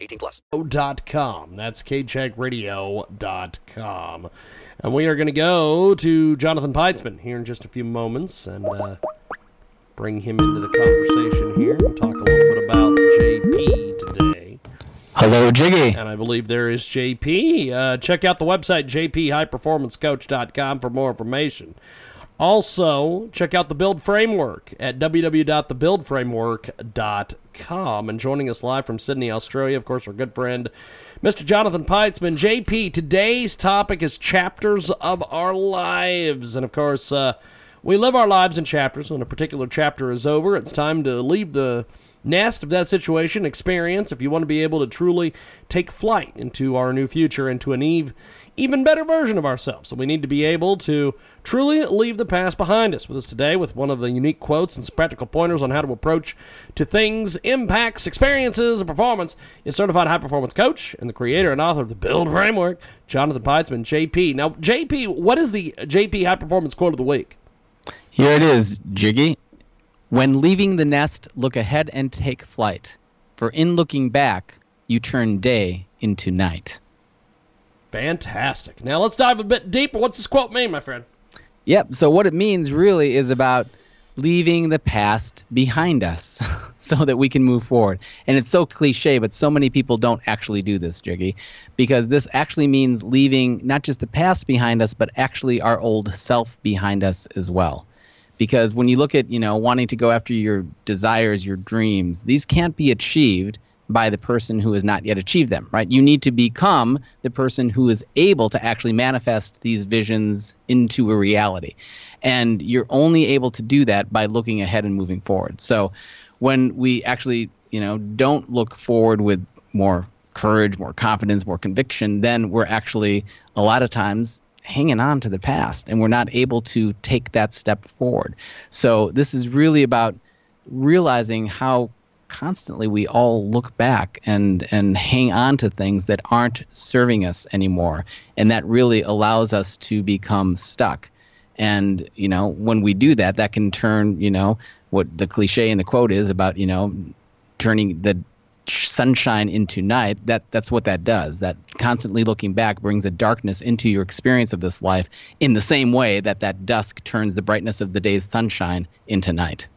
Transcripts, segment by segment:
18 plus. Dot com. That's KCheckRadio.com. And we are going to go to Jonathan Peitzman here in just a few moments and uh, bring him into the conversation here and talk a little bit about JP today. Hello, Jiggy. And I believe there is JP. Uh, check out the website, jphighperformancecoach.com, for more information. Also, check out the Build Framework at www.thebuildframework.com. And joining us live from Sydney, Australia, of course, our good friend, Mr. Jonathan Peitzman. JP, today's topic is chapters of our lives. And of course, uh, we live our lives in chapters. When a particular chapter is over, it's time to leave the nest of that situation, experience, if you want to be able to truly take flight into our new future, into an eve, even better version of ourselves. So we need to be able to truly leave the past behind us. With us today, with one of the unique quotes and some practical pointers on how to approach to things, impacts, experiences, and performance, is certified high performance coach and the creator and author of the Build Framework, Jonathan Peitzman, JP. Now, JP, what is the JP high performance quote of the week? Here it is, Jiggy. When leaving the nest, look ahead and take flight. For in looking back, you turn day into night. Fantastic. Now let's dive a bit deeper. What's this quote mean, my friend? Yep. So, what it means really is about leaving the past behind us so that we can move forward. And it's so cliche, but so many people don't actually do this, Jiggy, because this actually means leaving not just the past behind us, but actually our old self behind us as well because when you look at you know wanting to go after your desires your dreams these can't be achieved by the person who has not yet achieved them right? You need to become the person who is able to actually manifest these visions into a reality. And you're only able to do that by looking ahead and moving forward. So when we actually you know don't look forward with more courage more confidence more conviction then we're actually a lot of times hanging on to the past and we're not able to take that step forward. So this is really about realizing how constantly we all look back and and hang on to things that aren't serving us anymore and that really allows us to become stuck and you know when we do that that can turn you know what the cliche in the quote is about you know turning the sunshine into night, that that's what that does. That constantly looking back brings a darkness into your experience of this life in the same way that that dusk turns the brightness of the day's sunshine into night.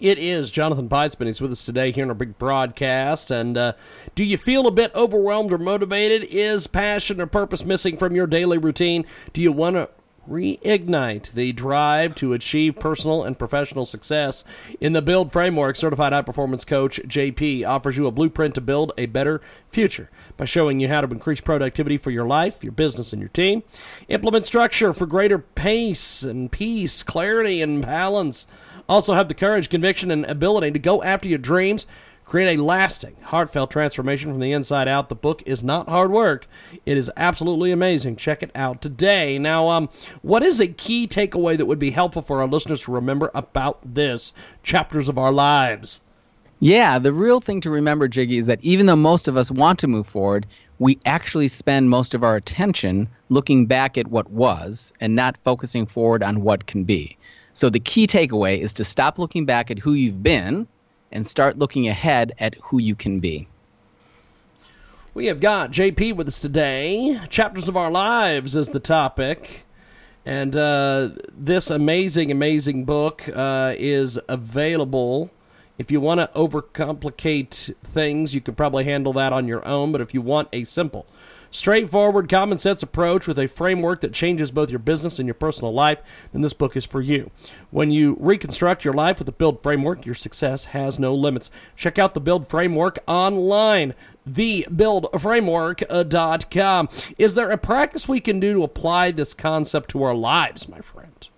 It is Jonathan Peitzman. He's with us today here in our big broadcast. And uh, do you feel a bit overwhelmed or motivated? Is passion or purpose missing from your daily routine? Do you want to reignite the drive to achieve personal and professional success. In the Build Framework, certified high performance coach JP offers you a blueprint to build a better future by showing you how to increase productivity for your life, your business, and your team. Implement structure for greater pace and peace, clarity, and balance. Also, have the courage, conviction, and ability to go after your dreams Create a lasting, heartfelt transformation from the inside out. The book is not hard work. It is absolutely amazing. Check it out today. Now, um, what is a key takeaway that would be helpful for our listeners to remember about this chapters of our lives? Yeah, the real thing to remember, Jiggy, is that even though most of us want to move forward, we actually spend most of our attention looking back at what was and not focusing forward on what can be. So the key takeaway is to stop looking back at who you've been and start looking ahead at who you can be. We have got JP with us today. Chapters of Our Lives is the topic. And uh, this amazing, amazing book uh, is available. If you want to overcomplicate things, you could probably handle that on your own. But if you want a simple, straightforward, common sense approach with a framework that changes both your business and your personal life, then this book is for you. When you reconstruct your life with the Build Framework, your success has no limits. Check out the Build Framework online thebuildframework.com. Is there a practice we can do to apply this concept to our lives, my friend?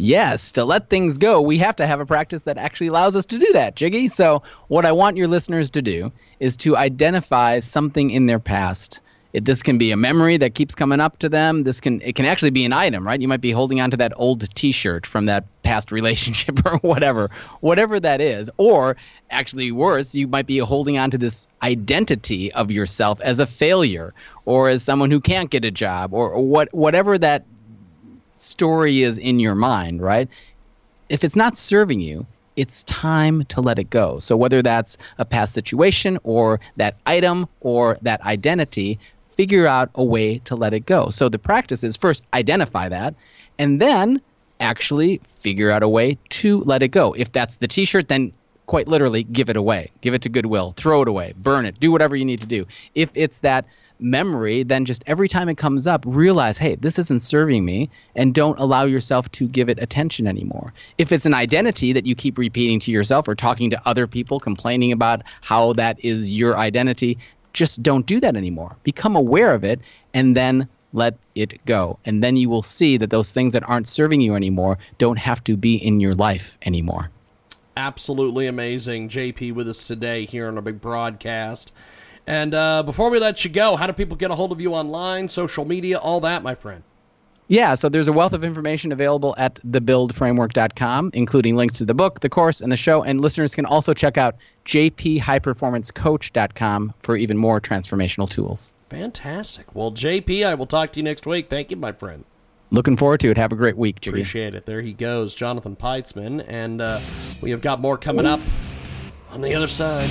Yes, to let things go, we have to have a practice that actually allows us to do that, Jiggy. So, what I want your listeners to do is to identify something in their past. It, this can be a memory that keeps coming up to them. This can it can actually be an item, right? You might be holding on to that old T-shirt from that past relationship or whatever, whatever that is. Or actually worse, you might be holding on to this identity of yourself as a failure or as someone who can't get a job or, or what whatever that story is in your mind, right? If it's not serving you, it's time to let it go. So whether that's a past situation or that item or that identity, figure out a way to let it go. So the practice is first identify that and then actually figure out a way to let it go. If that's the t-shirt, then quite literally give it away. Give it to Goodwill, throw it away, burn it, do whatever you need to do. If it's that memory, then just every time it comes up, realize, hey, this isn't serving me, and don't allow yourself to give it attention anymore. If it's an identity that you keep repeating to yourself or talking to other people, complaining about how that is your identity, just don't do that anymore. Become aware of it and then let it go. And then you will see that those things that aren't serving you anymore don't have to be in your life anymore. Absolutely amazing. JP with us today here on our big broadcast. And uh, before we let you go, how do people get a hold of you online, social media, all that, my friend? Yeah, so there's a wealth of information available at thebuildframework.com, including links to the book, the course, and the show. And listeners can also check out jphighperformancecoach.com for even more transformational tools. Fantastic. Well, JP, I will talk to you next week. Thank you, my friend. Looking forward to it. Have a great week, Jiggy. Appreciate it. There he goes, Jonathan Peitzman. And uh, we have got more coming up on the other side.